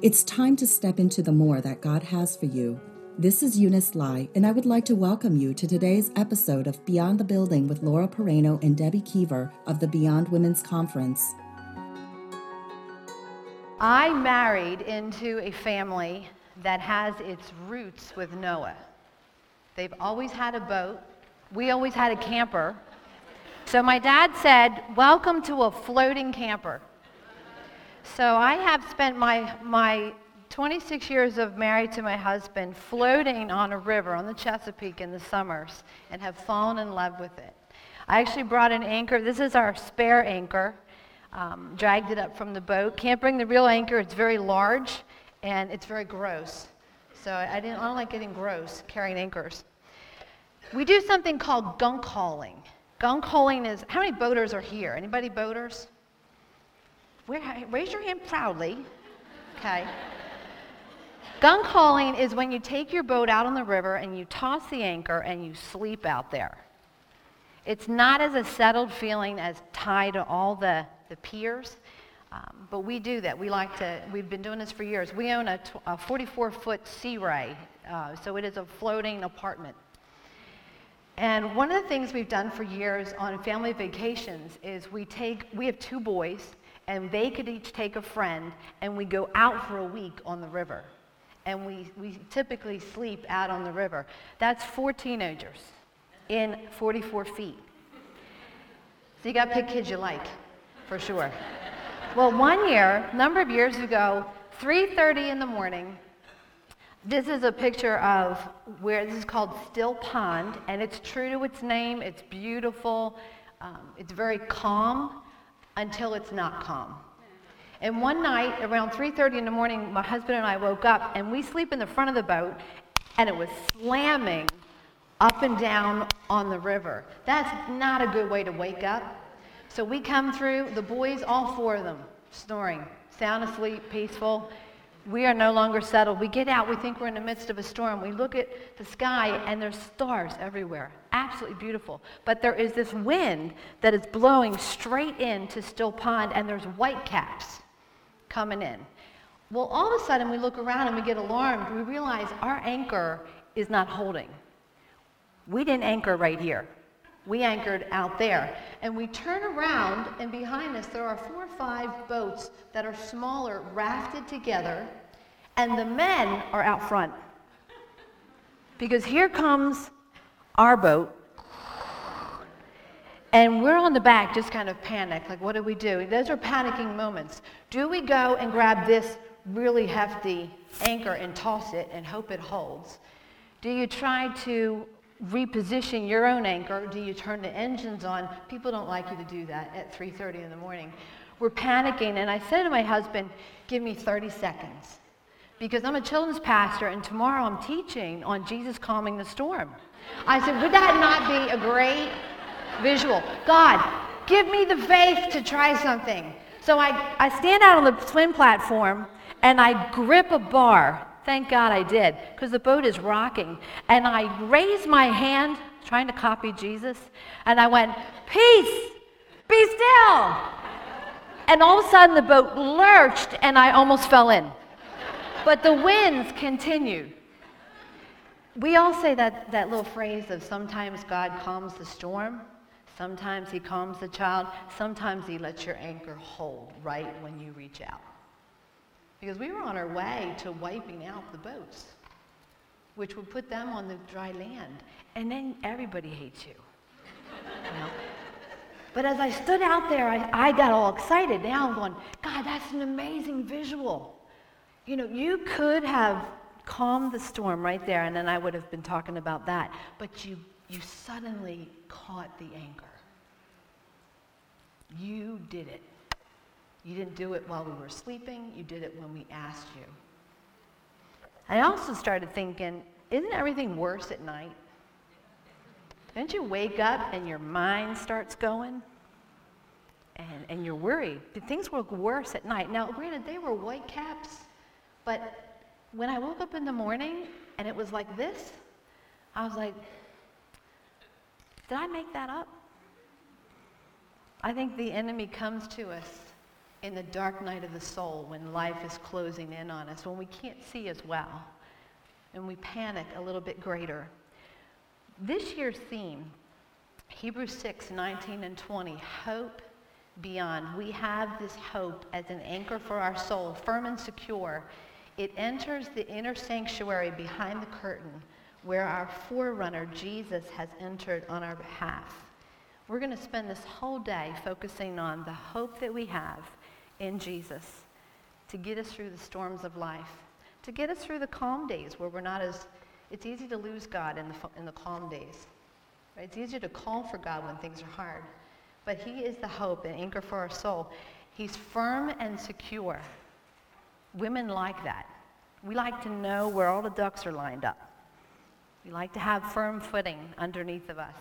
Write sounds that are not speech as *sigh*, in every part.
It's time to step into the more that God has for you. This is Eunice Lai, and I would like to welcome you to today's episode of Beyond the Building with Laura Pereno and Debbie Keever of the Beyond Women's Conference. I married into a family that has its roots with Noah. They've always had a boat. We always had a camper. So my dad said, Welcome to a floating camper. So I have spent my, my 26 years of married to my husband floating on a river on the Chesapeake in the summers and have fallen in love with it. I actually brought an anchor. This is our spare anchor. Um, dragged it up from the boat. Can't bring the real anchor. It's very large and it's very gross. So I, didn't, I don't like getting gross carrying anchors. We do something called gunkholing. Gunk hauling is, how many boaters are here? Anybody boaters? Raise your hand proudly. Okay. *laughs* Gunkholing is when you take your boat out on the river and you toss the anchor and you sleep out there. It's not as a settled feeling as tied to all the, the piers, um, but we do that. We like to, we've been doing this for years. We own a, 44 foot Sea Ray, uh, so it is a floating apartment. And one of the things we've done for years on family vacations is we take, we have two boys, and they could each take a friend, and we go out for a week on the river. And we, we typically sleep out on the river. That's four teenagers in 44 feet. So you got to pick kids you like, for sure. well, one year, number of years ago, 3:30 in the morning. This is a picture of where this is called Still Pond, and it's true to its name. It's beautiful. Um, it's very calm until it's not calm. And one night around 3:30 in the morning, my husband and I woke up and we sleep in the front of the boat and it was slamming up and down on the river. That's not a good way to wake up. So we come through, the boys, all four of them, snoring, sound asleep, peaceful. We are no longer settled. We get out, we think we're in the midst of a storm. We look at the sky, and there's stars everywhere. Absolutely beautiful. But there is this wind that is blowing straight into Still Pond, and there's white caps coming in. Well, all of a sudden, we look around and we get alarmed. We realize our anchor is not holding. We didn't anchor right here. We anchored out there. And we turn around, and behind us, there are four or five boats that are smaller, rafted together, and the men are out front. Because here comes our boat, and we're on the back, just kind of panicked. Like, what do we do? Those are panicking moments. Do we go and grab this really hefty anchor and toss it and hope it holds? Do you try to reposition your own anchor? Do you turn the engines on? People don't like you to do that at 3:30 in the morning. We're panicking, and I said to my husband, "Give me 30 seconds." Because I'm a children's pastor, and tomorrow I'm teaching on Jesus calming the storm. I said, Would that not be a great visual? God, give me the faith to try something. So I, I stand out on the swim platform and I grip a bar Thank God I did, because the boat is rocking. And I raise my hand, trying to copy Jesus, and I went, Peace, be still. And all of a sudden the boat lurched and I almost fell in. But the winds continued. We all say that, that little phrase of sometimes God calms the storm, sometimes He calms the child, sometimes He lets your anchor hold right when you reach out. Because we were on our way to wiping out the boats, which would put them on the dry land. And then everybody hates you. you know? *laughs* But as I stood out there, I, I got all excited. Now I'm going, God, that's an amazing visual. You know, you could have calmed the storm right there, and then I would have been talking about that. But you, you suddenly caught the anger. You did it. You didn't do it while we were sleeping, you did it when we asked you. I also started thinking, isn't everything worse at night? Don't you wake up and your mind starts going? And, and you're worried. Things look worse at night? Now, granted, they were white caps, but when I woke up in the morning and it was like this, I was like, did I make that up? I think the enemy comes to us in the dark night of the soul when life is closing in on us, when we can't see as well, and we panic a little bit greater. This year's theme, Hebrews 6, 19 and 20, hope beyond. We have this hope as an anchor for our soul, firm and secure. It enters the inner sanctuary behind the curtain where our forerunner, Jesus, has entered on our behalf. We're going to spend this whole day focusing on the hope that we have in Jesus to get us through the storms of life, to get us through the calm days where we're not as, it's easy to lose God in the, in the calm days. Right? It's easier to call for God when things are hard. But he is the hope and anchor for our soul. He's firm and secure. Women like that. We like to know where all the ducks are lined up. We like to have firm footing underneath of us.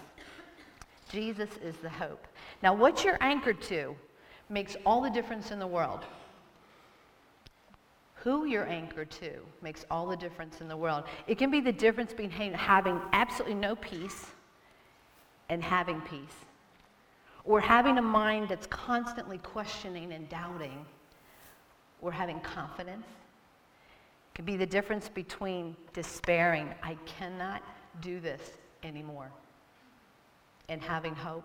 Jesus is the hope. Now, what you're anchored to makes all the difference in the world. Who you're anchored to makes all the difference in the world. It can be the difference between having absolutely no peace and having peace, or having a mind that's constantly questioning and doubting, or having confidence It can be the difference between despairing, I cannot do this anymore, and having hope,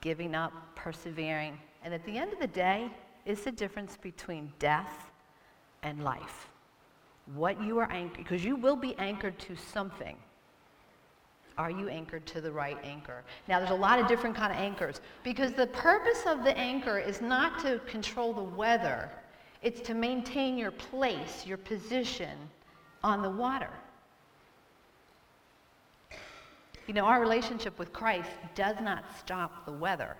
giving up, persevering. And at the end of the day, it's the difference between death and life. What you are anchored, because you will be anchored to something. Are you anchored to the right anchor? Now, there's a lot of different kind of anchors because the purpose of the anchor is not to control the weather it's to maintain your place, your position on the water. You know, our relationship with Christ does not stop the weather.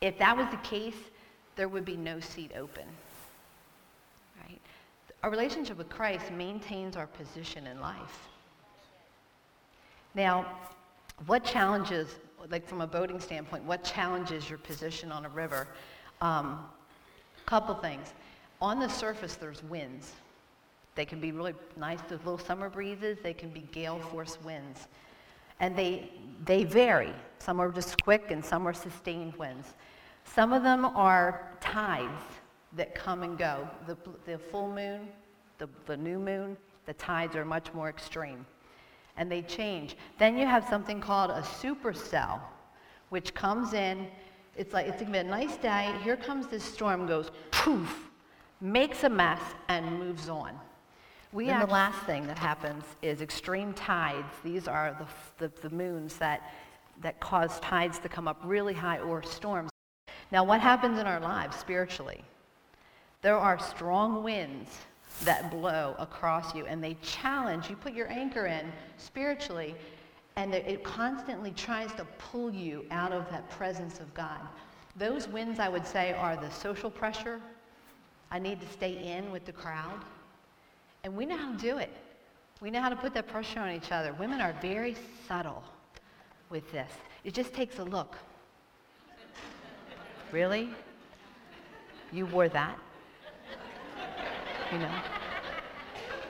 If that was the case, there would be no seat open. Right? Our relationship with Christ maintains our position in life. Now, what challenges, like from a boating standpoint, what challenges your position on a river? Um, Couple things. On the surface, there's winds. They can be really nice, those little summer breezes. They can be gale force winds. And they, they vary. Some are just quick and some are sustained winds. Some of them are tides that come and go. The, the full moon, the, the new moon, the tides are much more extreme. And they change. Then you have something called a supercell, which comes in it's like, it's a nice day. Here comes this storm, goes poof, makes a mess, and moves on. We and the last thing that happens is extreme tides. These are the, the, the moons that, that cause tides to come up really high or storms. Now, what happens in our lives spiritually? There are strong winds that blow across you, and they challenge. You put your anchor in spiritually, and it constantly tries to pull you out of that presence of God. Those winds, I would say, are the social pressure. I need to stay in with the crowd. And we know how to do it. We know how to put that pressure on each other. Women are very subtle with this. It just takes a look. really? You wore that? You know?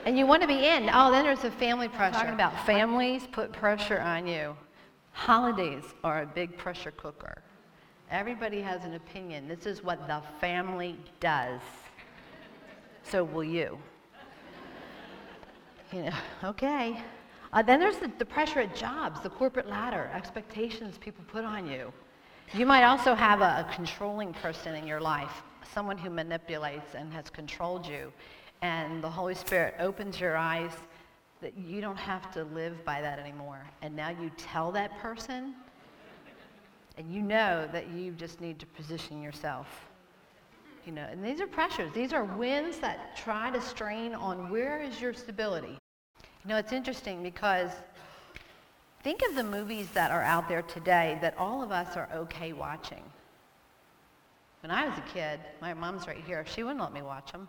And you want to be in. Oh, then there's a family pressure. Talking about families put pressure on you. Holidays are a big pressure cooker. Everybody has an opinion. This is what the family does. So will you. You know, okay. Uh, then there's the, the pressure at jobs, the corporate ladder, expectations people put on you. You might also have a, a controlling person in your life, someone who manipulates and has controlled you and the Holy Spirit opens your eyes that you don't have to live by that anymore. And now you tell that person, and you know that you just need to position yourself. You know, and these are pressures. These are winds that try to strain on where is your stability. You know, it's interesting because think of the movies that are out there today that all of us are okay watching. When I was a kid, my mom's right here, she wouldn't let me watch them.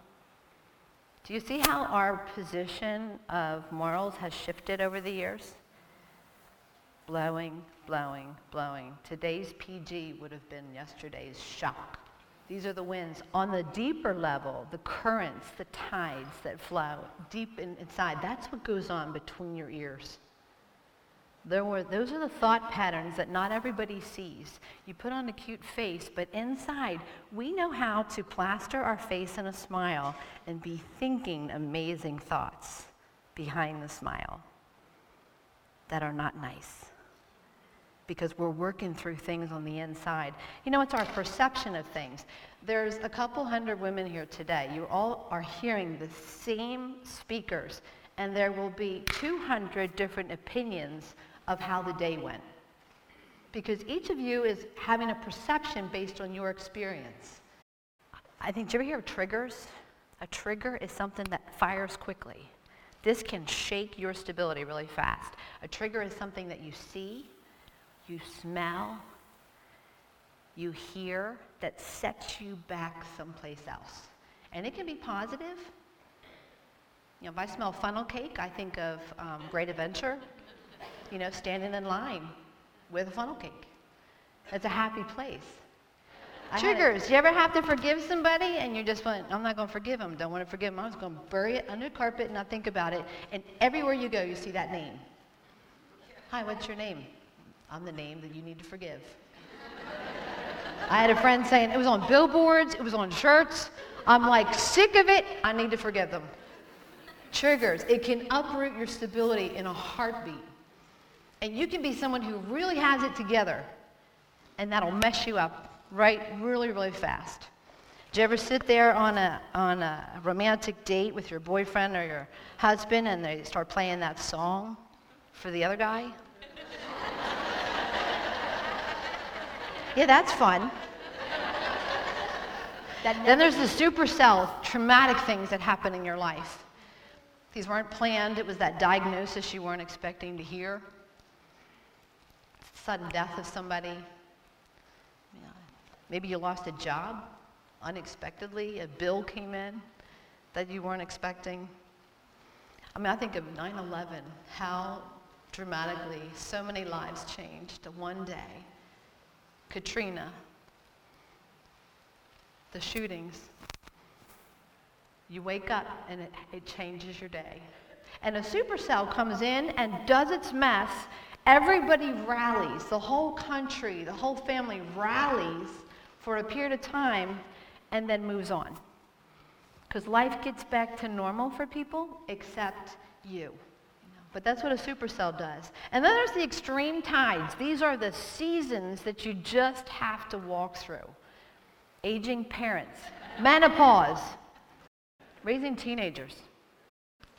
Do you see how our position of morals has shifted over the years? Blowing, blowing, blowing. Today's PG would have been yesterday's shock. These are the winds. On the deeper level, the currents, the tides that flow deep in, inside, that's what goes on between your ears. There were, those are the thought patterns that not everybody sees. You put on a cute face, but inside, we know how to plaster our face in a smile and be thinking amazing thoughts behind the smile that are not nice because we're working through things on the inside. You know, it's our perception of things. There's a couple hundred women here today. You all are hearing the same speakers, and there will be 200 different opinions of how the day went. Because each of you is having a perception based on your experience. I think, do you ever hear of triggers? A trigger is something that fires quickly. This can shake your stability really fast. A trigger is something that you see, you smell, you hear that sets you back someplace else. And it can be positive. You know, if I smell funnel cake, I think of um, Great Adventure, you know, standing in line with a funnel cake. It's a happy place. I Triggers. You ever have to forgive somebody and you're just went, I'm not going to forgive them. Don't want to forgive them. I'm just going to bury it under the carpet and not think about it. And everywhere you go, you see that name. Hi, what's your name? I'm the name that you need to forgive. I had a friend saying it was on billboards, it was on shirts. I'm like sick of it. I need to forgive them. Triggers. It can uproot your stability in a heartbeat. And you can be someone who really has it together, and that'll mess you up right really, really fast. Do you ever sit there on a, on a romantic date with your boyfriend or your husband and they start playing that song for the other guy? *laughs* yeah, that's fun. then there's the supercell, traumatic things that happen in your life. These weren't planned, it was that diagnosis you weren't expecting to hear sudden death of somebody. maybe you lost a job unexpectedly, a bill came in that you weren't expecting. I mean, I think of 9 11, how dramatically so many lives changed one day. Katrina, the shootings. You wake up and it, it changes your day. And a supercell comes in and does its mess Everybody rallies, the whole country, the whole family rallies for a period of time and then moves on. Because life gets back to normal for people except you. But that's what a supercell does. And then there's the extreme tides. These are the seasons that you just have to walk through. Aging parents, menopause, raising teenagers,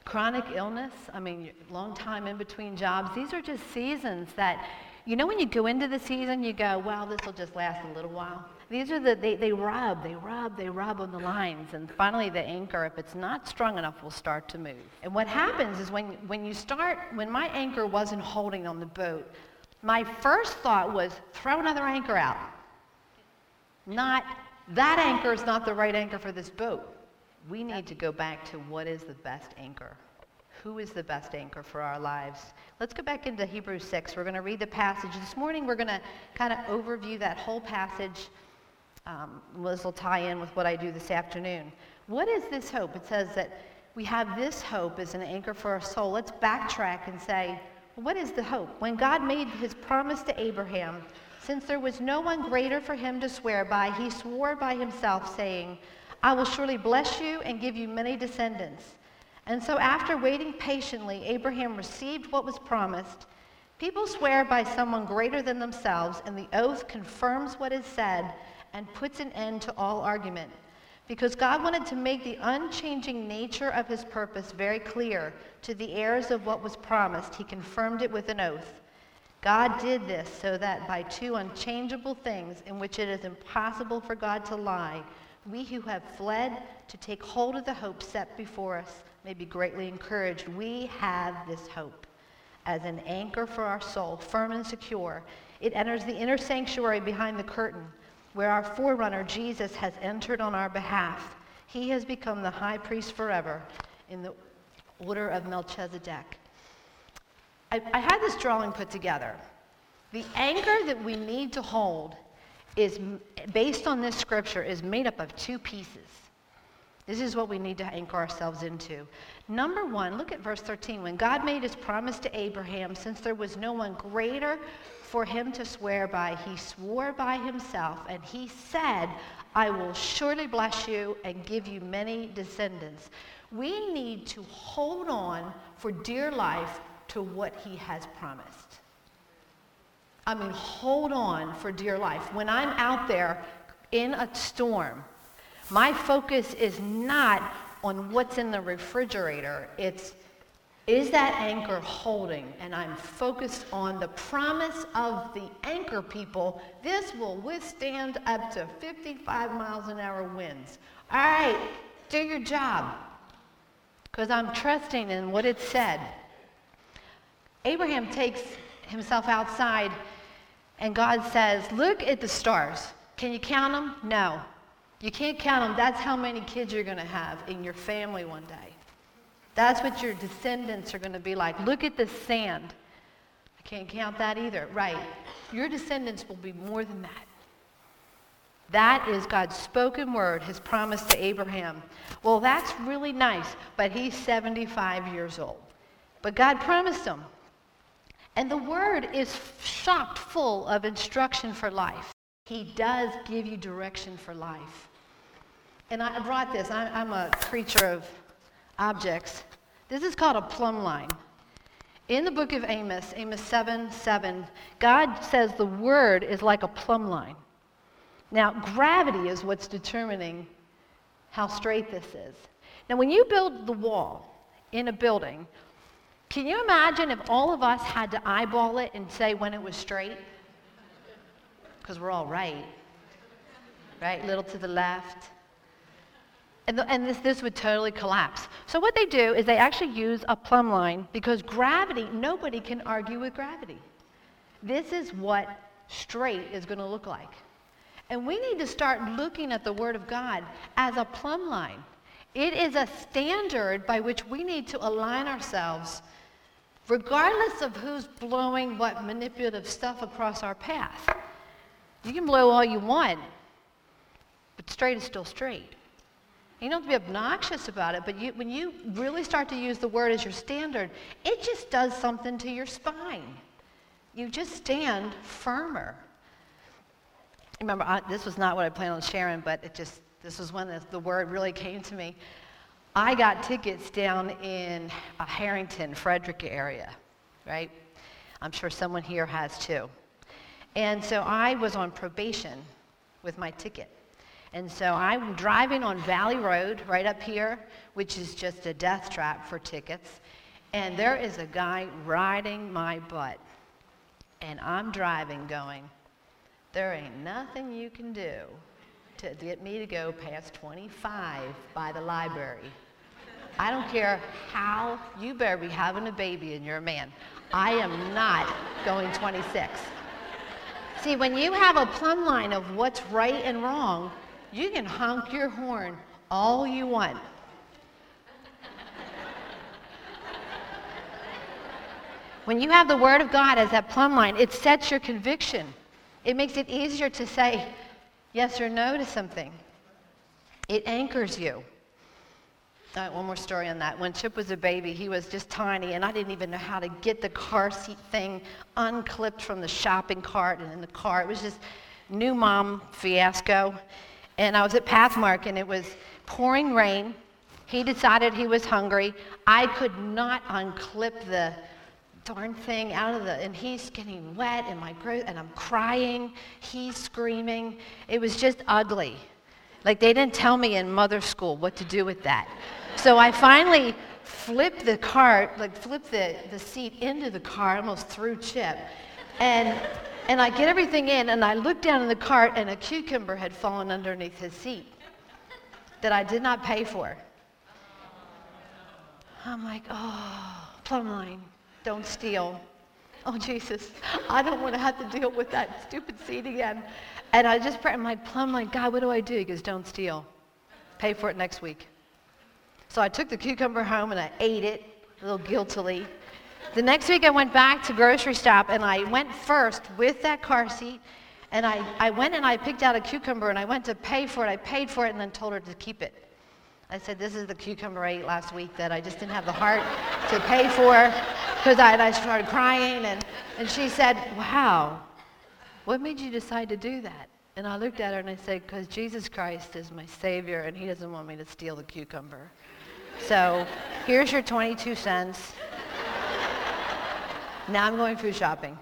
chronic illness, I mean, long time in between jobs. These are just seasons that, you know, when you go into the season, you go, well, this will just last a little while. These are the, they, they rub, they rub, they rub on the lines. And finally, the anchor, if it's not strong enough, will start to move. And what happens is when, when you start, when my anchor wasn't holding on the boat, my first thought was throw another anchor out. Not, that anchor is not the right anchor for this boat we need to go back to what is the best anchor. Who is the best anchor for our lives? Let's go back into Hebrews 6. We're going to read the passage. This morning, we're going to kind of overview that whole passage. Um, Liz will tie in with what I do this afternoon. What is this hope? It says that we have this hope as an anchor for our soul. Let's backtrack and say, what is the hope? When God made his promise to Abraham, since there was no one greater for him to swear by, he swore by himself, saying, I will surely bless you and give you many descendants. And so, after waiting patiently, Abraham received what was promised. People swear by someone greater than themselves, and the oath confirms what is said and puts an end to all argument. Because God wanted to make the unchanging nature of his purpose very clear to the heirs of what was promised, he confirmed it with an oath. God did this so that by two unchangeable things in which it is impossible for God to lie, we who have fled to take hold of the hope set before us may be greatly encouraged. We have this hope as an anchor for our soul, firm and secure. It enters the inner sanctuary behind the curtain, where our forerunner, Jesus, has entered on our behalf. He has become the high priest forever in the order of Melchizedek. I, I had this drawing put together. The anchor that we need to hold is based on this scripture is made up of two pieces. This is what we need to anchor ourselves into. Number one, look at verse 13. When God made his promise to Abraham, since there was no one greater for him to swear by, he swore by himself, and he said, I will surely bless you and give you many descendants. We need to hold on for dear life to what he has promised. I mean, hold on for dear life. When I'm out there in a storm, my focus is not on what's in the refrigerator. It's, is that anchor holding? And I'm focused on the promise of the anchor people. This will withstand up to 55 miles an hour winds. All right, do your job. Because I'm trusting in what it said. Abraham takes himself outside, and God says, Look at the stars. Can you count them? No. You can't count them. That's how many kids you're going to have in your family one day. That's what your descendants are going to be like. Look at the sand. I can't count that either. Right. Your descendants will be more than that. That is God's spoken word, his promise to Abraham. Well, that's really nice, but he's 75 years old. But God promised him. And the word is chock full of instruction for life. He does give you direction for life. And I brought this. I'm a creature of objects. This is called a plumb line. In the book of Amos, Amos 7 7, God says the word is like a plumb line. Now, gravity is what's determining how straight this is. Now, when you build the wall in a building, can you imagine if all of us had to eyeball it and say when it was straight? Because we're all right. Right? Little to the left, and, the, and this, this would totally collapse. So what they do is they actually use a plumb line because gravity, nobody can argue with gravity. This is what straight is going to look like. And we need to start looking at the Word of God as a plumb line. It is a standard by which we need to align ourselves, regardless of who's blowing what manipulative stuff across our path. You can blow all you want, but straight is still straight. You don't have to be obnoxious about it, but you, when you really start to use the word as your standard, it just does something to your spine. You just stand firmer. Remember, I, this was not what I planned on sharing, but it just, this was when the, the word really came to me. I got tickets down in a Harrington, Frederica area, right? I'm sure someone here has too. And so I was on probation with my ticket. And so I'm driving on Valley Road right up here, which is just a death trap for tickets. And there is a guy riding my butt. And I'm driving going, there ain't nothing you can do to get me to go past 25 by the library. I don't care how you better be having a baby and you're a man. I am not going 26. See, when you have a plumb line of what's right and wrong, you can honk your horn all you want. when you have the Word of God as that plumb line, it sets your conviction. It makes it easier to say yes or no to something. It anchors you. One more story on that. When Chip was a baby, he was just tiny, and I didn't even know how to get the car seat thing unclipped from the shopping cart and in the car. It was just new mom fiasco and I was at Pathmark and it was pouring rain. He decided he was hungry. I could not unclip the darn thing out of the, and he's getting wet and my and I'm crying. He's screaming. It was just ugly. Like they didn't tell me in mother school what to do with that. So I finally flipped the cart, like flipped the, the seat into the car, almost threw Chip. And and I get everything in, and I look down in the cart, and a cucumber had fallen underneath his seat that I did not pay for. I'm like, oh, plumb line, don't steal. Oh, Jesus, I don't want to have to deal with that stupid seat again. And I just pray, I'm like, plumb line, God, what do I do? He goes, don't steal. Pay for it next week. So I took the cucumber home and I ate it a little guiltily. The next week I went back to grocery stop and I went first with that car seat and I, I went and I picked out a cucumber and I went to pay for it. I paid for it and then told her to keep it. I said, This is the cucumber I ate last week that I just didn't have the heart to pay for because I, I started crying. And, and she said, Wow, what made you decide to do that? And I looked at her and I said, Because Jesus Christ is my Savior and He doesn't want me to steal the cucumber. So here's your 22 cents. Now I'm going food shopping.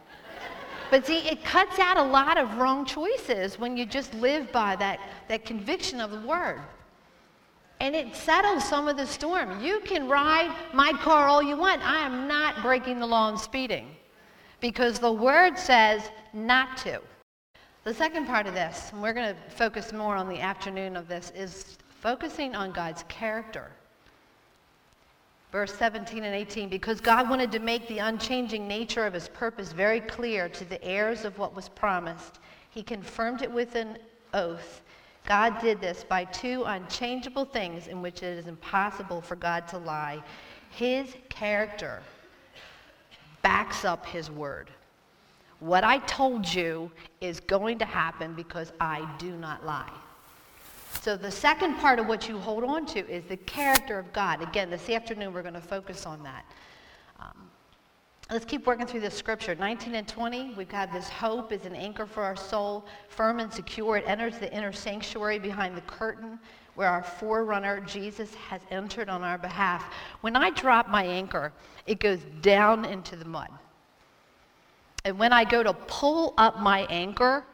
But see, it cuts out a lot of wrong choices when you just live by that, that conviction of the word. And it settles some of the storm. You can ride my car all you want. I am not breaking the law and speeding because the word says not to. The second part of this, and we're going to focus more on the afternoon of this, is focusing on God's character verse 17 and 18, because God wanted to make the unchanging nature of his purpose very clear to the heirs of what was promised, he confirmed it with an oath. God did this by two unchangeable things in which it is impossible for God to lie. His character backs up his word. What I told you is going to happen because I do not lie. So the second part of what you hold on to is the character of God. Again, this afternoon we're going to focus on that. Let's keep working through this scripture. 19 and 20, we've got this hope is an anchor for our soul, firm and secure. It enters the inner sanctuary behind the curtain where our forerunner, Jesus, has entered on our behalf. When I drop my anchor, it goes down into the mud. And when I go to pull up my anchor,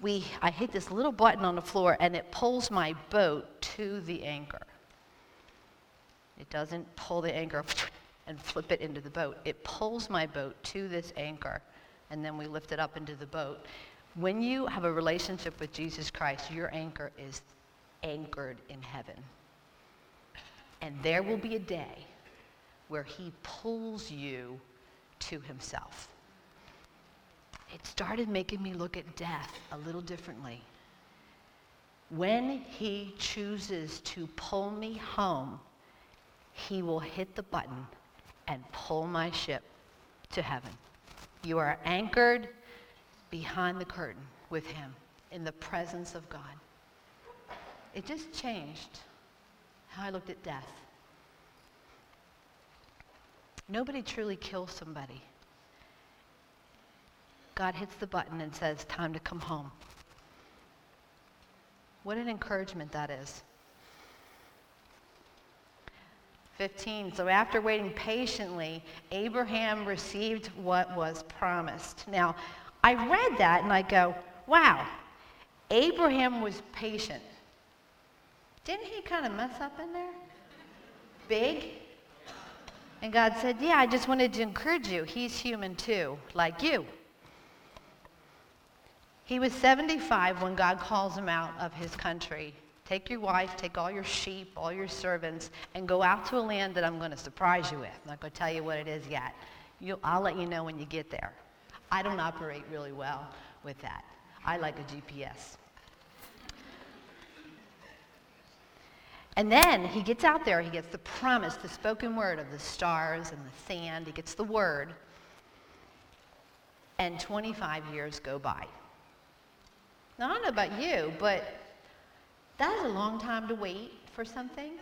we, I hit this little button on the floor and it pulls my boat to the anchor. It doesn't pull the anchor and flip it into the boat. It pulls my boat to this anchor and then we lift it up into the boat. When you have a relationship with Jesus Christ, your anchor is anchored in heaven. And there will be a day where he pulls you to himself it started making me look at death a little differently. When he chooses to pull me home, he will hit the button and pull my ship to heaven. You are anchored behind the curtain with him in the presence of God. It just changed how I looked at death. Nobody truly kills somebody God hits the button and says, Time to come home. What an encouragement that is. 15. So after waiting patiently, Abraham received what was promised. Now, I read that and I go, wow, Abraham was patient. Didn't he kind of mess up in there? Big? And God said, yeah, I just wanted to encourage you. He's human too, like you. He was 75 when God calls him out of his country. Take your wife, take all your sheep, all your servants, and go out to a land that I'm going to surprise you with. I'm not going to tell you what it is yet. You, I'll let you know when you get there. I don't operate really well with that. I like a GPS. And then he gets out there, he gets the promise, the spoken word of the stars and the sand. He gets the word. And 25 years go by. Now, I don't know about you, but that's a long time to wait for something.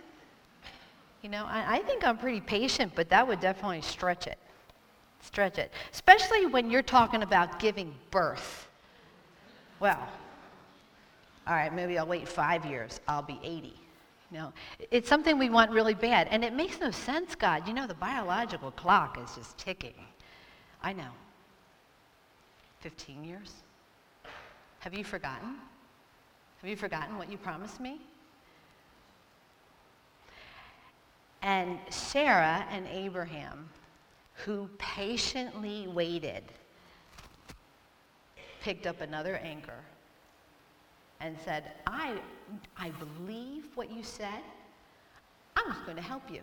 You know, I, I think I'm pretty patient, but that would definitely stretch it. Stretch it. Especially when you're talking about giving birth. Well, all right, maybe I'll wait five years. I'll be 80. You know, it's something we want really bad. And it makes no sense, God. You know, the biological clock is just ticking. I know. 15 years? Have you forgotten? Have you forgotten what you promised me? And Sarah and Abraham, who patiently waited, picked up another anchor and said, I, I believe what you said. I'm just going to help you.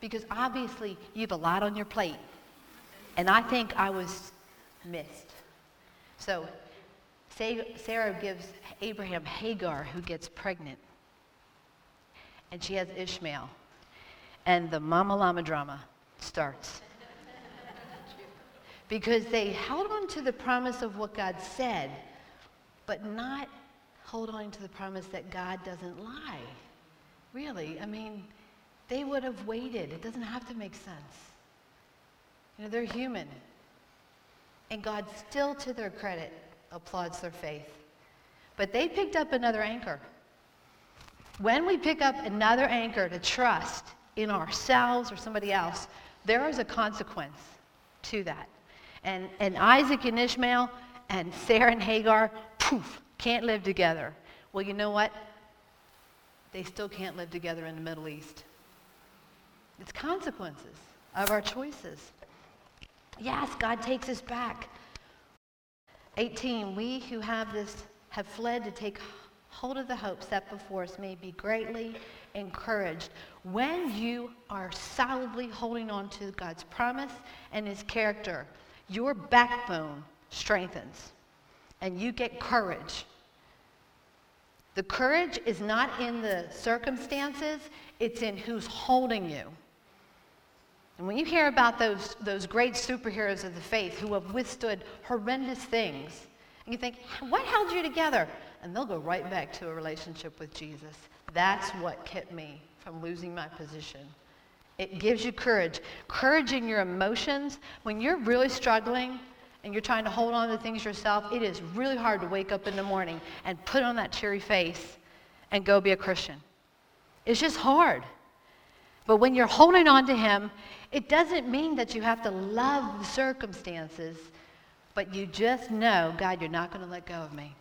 Because obviously you have a lot on your plate. And I think I was missed. So Sarah gives Abraham Hagar, who gets pregnant. And she has Ishmael. And the mama llama drama starts. *laughs* because they held on to the promise of what God said, but not hold on to the promise that God doesn't lie. Really, I mean, they would have waited. It doesn't have to make sense. You know, they're human. And God still, to their credit, applauds their faith. But they picked up another anchor. When we pick up another anchor to trust in ourselves or somebody else, there is a consequence to that. And, and Isaac and Ishmael and Sarah and Hagar, poof, can't live together. Well, you know what? They still can't live together in the Middle East. It's consequences of our choices. Yes, God takes us back. 18, we who have this have fled to take hold of the hope set before us may be greatly encouraged. When you are solidly holding on to God's promise and his character, your backbone strengthens and you get courage. The courage is not in the circumstances, it's in who's holding you. And when you hear about those, those great superheroes of the faith who have withstood horrendous things, and you think, what held you together? And they'll go right back to a relationship with Jesus. That's what kept me from losing my position. It gives you courage. Courage in your emotions. When you're really struggling and you're trying to hold on to things yourself, it is really hard to wake up in the morning and put on that cheery face and go be a Christian. It's just hard. But when you're holding on to Him, it doesn't mean that you have to love circumstances, but you just know, God, you're not going to let go of me.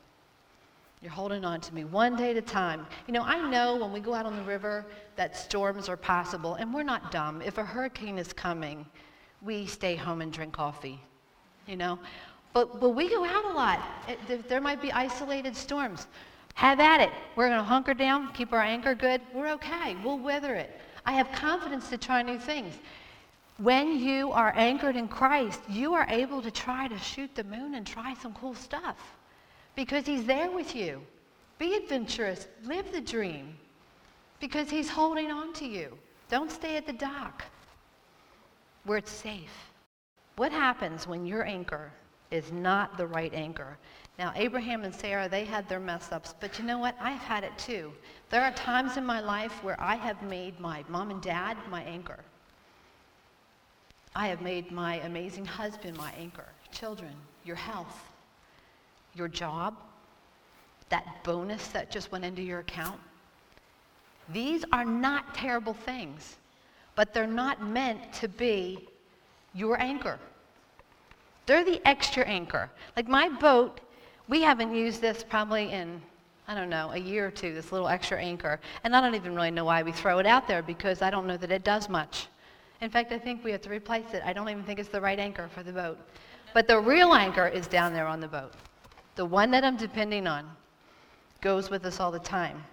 You're holding on to me one day at a time. You know, I know when we go out on the river that storms are possible, and we're not dumb. If a hurricane is coming, we stay home and drink coffee, you know. But, but we go out a lot. It, there might be isolated storms. Have at it. We're going to hunker down, keep our anchor good. We're okay. We'll weather it. I have confidence to try new things. When you are anchored in Christ, you are able to try to shoot the moon and try some cool stuff because he's there with you. Be adventurous. Live the dream because he's holding on to you. Don't stay at the dock where it's safe. What happens when your anchor is not the right anchor? Now, Abraham and Sarah, they had their mess ups, but you know what? I've had it too. There are times in my life where I have made my mom and dad my anchor. I have made my amazing husband my anchor, children, your health, your job, that bonus that just went into your account. These are not terrible things, but they're not meant to be your anchor. They're the extra anchor. Like my boat, we haven't used this probably in, I don't know, a year or two, this little extra anchor. And I don't even really know why we throw it out there because I don't know that it does much. In fact, I think we have to replace it. I don't even think it's the right anchor for the boat. But the real anchor is down there on the boat the one that I'm depending on, goes with us all the time.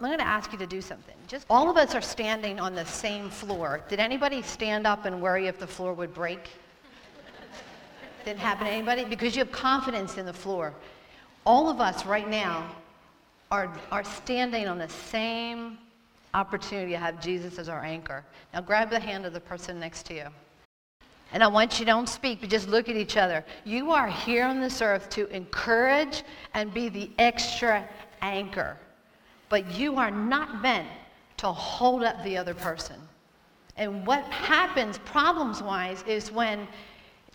I'm going to ask you to do something. Just all of us are standing on the same floor. Did anybody stand up and worry if the floor would break? Didn't happen to anybody? Because you have confidence in the floor. All of us right now are, are standing on the same opportunity to have Jesus as our anchor. Now grab the hand of the person next to you. And I want you don't speak, but just look at each other. You are here on this earth to encourage and be the extra anchor. But you are not meant to hold up the other person. And what happens problems wise is when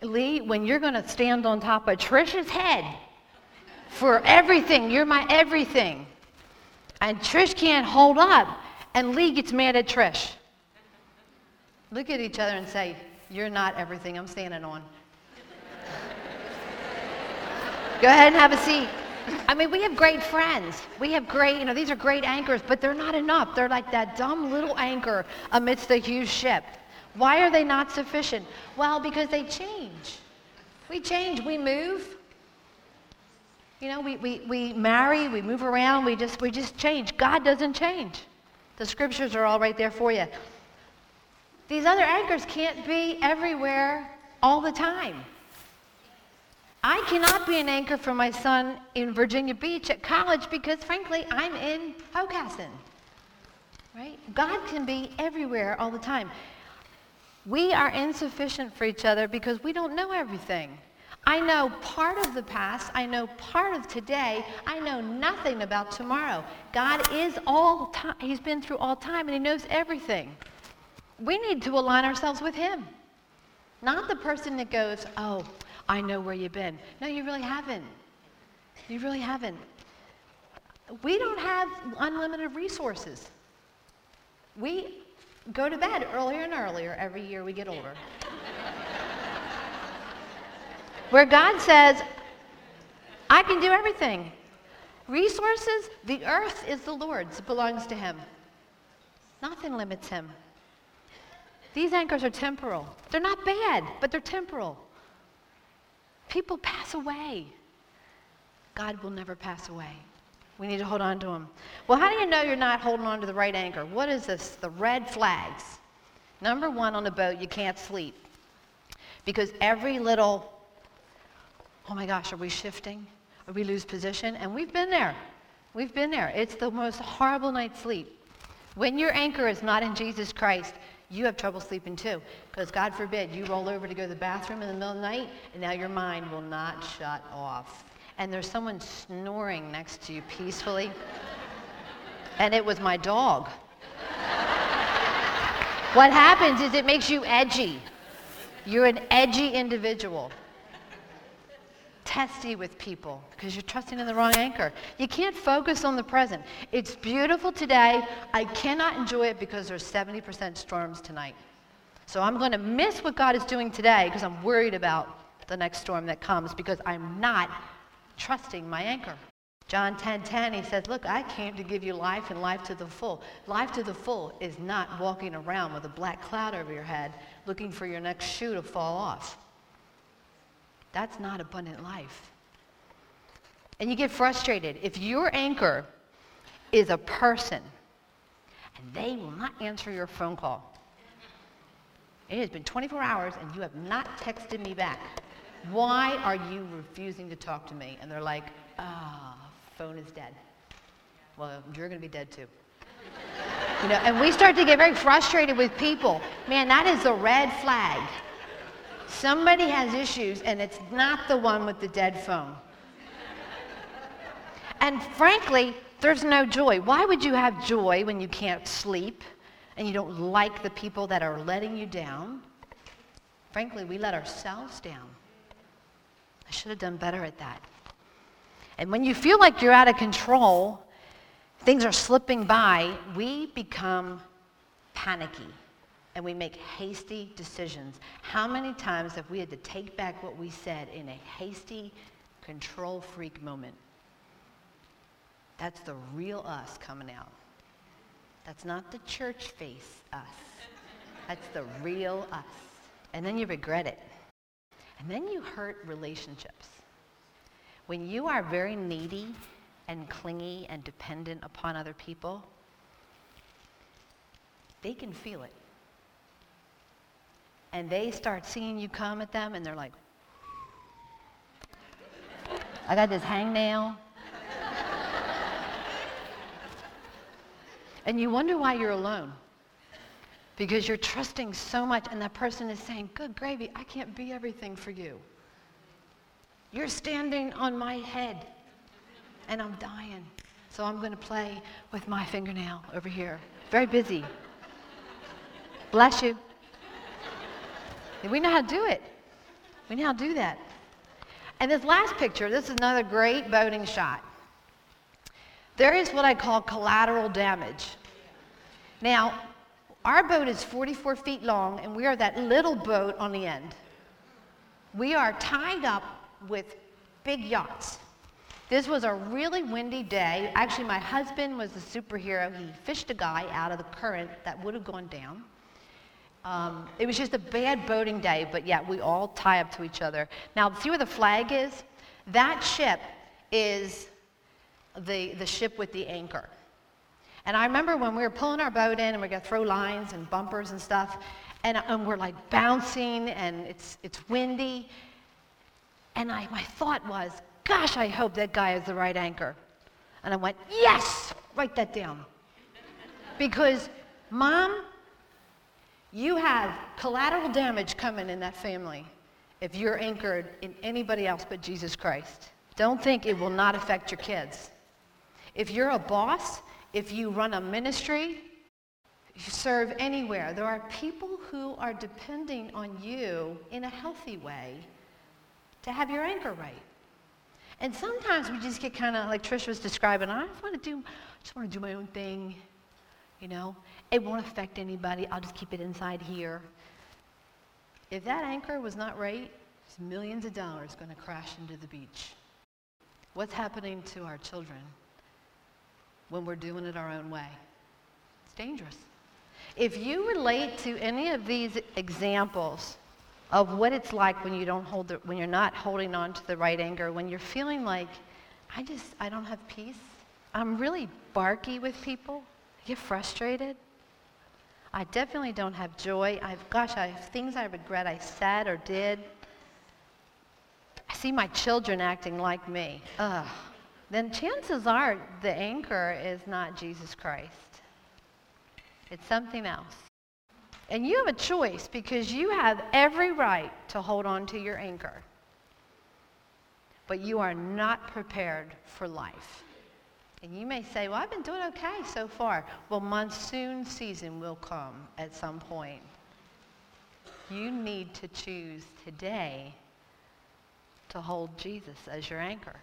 Lee, when you're going to stand on top of Trisha's head for everything, you're my everything. And Trish can't hold up, and Lee gets mad at Trish. Look at each other and say, you're not everything I'm standing on. Go ahead and have a seat. I mean, we have great friends. We have great, you know, these are great anchors, but they're not enough. They're like that dumb little anchor amidst the huge ship. Why are they not sufficient? Well, because they change. We change, we move. You know, we, we, we marry, we move around, we just, we just change. God doesn't change. The scriptures are all right there for you. These other anchors can't be everywhere all the time. I cannot be an anchor for my son in Virginia Beach at college because, frankly, I'm in Hockessin. Right? God can be everywhere all the time. We are insufficient for each other because we don't know everything. I know part of the past. I know part of today. I know nothing about tomorrow. God is all time. He's been through all time and he knows everything. We need to align ourselves with him. Not the person that goes, oh, I know where you've been. No, you really haven't. You really haven't. We don't have unlimited resources. We go to bed earlier and earlier every year we get older. Where God says, I can do everything. Resources, the earth is the Lord's, it belongs to Him. Nothing limits Him. These anchors are temporal. They're not bad, but they're temporal. People pass away. God will never pass away. We need to hold on to him. Well, how do you know you're not holding on to the right anchor? What is this? The red flags. Number one on a boat, you can't sleep. Because every little, oh my gosh, are we shifting? Or we lose position? And we've been there. We've been there. It's the most horrible night's sleep. When your anchor is not in Jesus Christ, you have trouble sleeping too. Because God forbid you roll over to go to the bathroom in the middle of the night and now your mind will not shut off. And there's someone snoring next to you peacefully. *laughs* and it was my dog. *laughs* what happens is it makes you edgy. You're an edgy individual testy with people because you're trusting in the wrong anchor. You can't focus on the present. It's beautiful today. I cannot enjoy it because there's 70% storms tonight. So I'm going to miss what God is doing today because I'm worried about the next storm that comes because I'm not trusting my anchor. John 10:10 10, 10, he says, "Look, I came to give you life and life to the full. Life to the full is not walking around with a black cloud over your head looking for your next shoe to fall off." That's not abundant life. And you get frustrated. If your anchor is a person and they will not answer your phone call, it has been 24 hours and you have not texted me back. Why are you refusing to talk to me? And they're like, ah, oh, phone is dead. Well, you're going to be dead too. You know, and we start to get very frustrated with people. Man, that is a red flag. Somebody has issues, and it's not the one with the dead phone. And frankly, there's no joy. Why would you have joy when you can't sleep and you don't like the people that are letting you down? Frankly, we let ourselves down. I should have done better at that. And when you feel like you're out of control, things are slipping by, we become panicky and we make hasty decisions. How many times have we had to take back what we said in a hasty, control freak moment? That's the real us coming out. That's not the church face us. That's the real us. And then you regret it. And then you hurt relationships. When you are very needy and clingy and dependent upon other people, they can feel it and they start seeing you come at them and they're like, I got this hangnail. and you wonder why you're alone. Because you're trusting so much, and that person is saying, Good gravy, I can't be everything for you. You're standing on my head, and I'm dying. So I'm going to play with my fingernail over here. Very busy. Bless you. We know how to do it. We know how to do that. And this last picture, this is another great boating shot. There is what I call collateral damage. Now, our boat is 44 feet long, and we are that little boat on the end. We are tied up with big yachts. This was a really windy day. Actually, my husband was the superhero. He fished a guy out of the current that would have gone down. Um, it was just a bad boating day, but yeah, we all tie up to each other. Now, see where the flag is? That ship is the, the ship with the anchor. And I remember when we were pulling our boat in and we got to throw lines and bumpers and stuff, and, and we're like bouncing and it's, it's windy. And I, my thought was, gosh, I hope that guy has the right anchor. And I went, yes, write that down. because mom you have collateral damage coming in that family if you're anchored in anybody else but Jesus Christ. Don't think it will not affect your kids. If you're a boss, if you run a ministry, you serve anywhere, there are people who are depending on you in a healthy way to have your anchor right. And sometimes we just get kind of like Trish was describing. I want to do, I just want to do my own thing. You know, it won't affect anybody. I'll just keep it inside here. If that anchor was not right, millions of dollars going to crash into the beach. What's happening to our children when we're doing it our own way? It's dangerous. If you relate to any of these examples of what it's like when you don't hold the, when you're not holding on to the right anchor, when you're feeling like I just I don't have peace. I'm really barky with people. I get frustrated. I definitely don't have joy. I've gosh, I have things I regret I said or did. I see my children acting like me. Ugh. Then chances are the anchor is not Jesus Christ. It's something else. And you have a choice because you have every right to hold on to your anchor. But you are not prepared for life. And you may say, well, I've been doing okay so far. Well, monsoon season will come at some point. You need to choose today to hold Jesus as your anchor.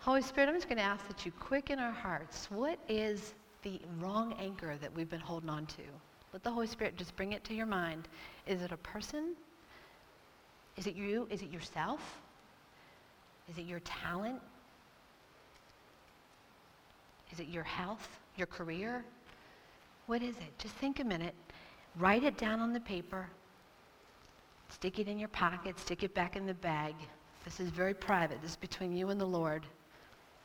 Holy Spirit, I'm just going to ask that you quicken our hearts. What is the wrong anchor that we've been holding on to? Let the Holy Spirit just bring it to your mind. Is it a person? Is it you? Is it yourself? Is it your talent? Is it your health? Your career? What is it? Just think a minute. Write it down on the paper. Stick it in your pocket. Stick it back in the bag. This is very private. This is between you and the Lord.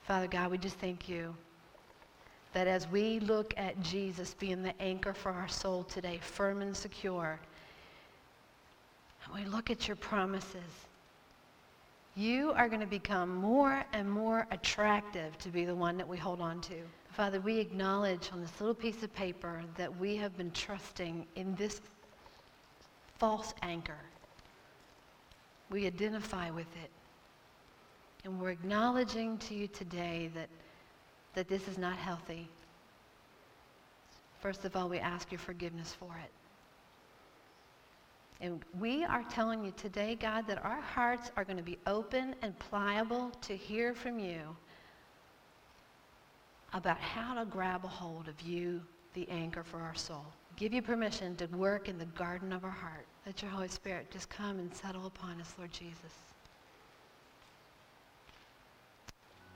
Father God, we just thank you that as we look at Jesus being the anchor for our soul today, firm and secure, and we look at your promises, you are going to become more and more attractive to be the one that we hold on to. Father, we acknowledge on this little piece of paper that we have been trusting in this false anchor. We identify with it. And we're acknowledging to you today that that this is not healthy. First of all, we ask your forgiveness for it. And we are telling you today, God, that our hearts are going to be open and pliable to hear from you about how to grab a hold of you, the anchor for our soul. Give you permission to work in the garden of our heart. Let your Holy Spirit just come and settle upon us, Lord Jesus.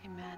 Amen.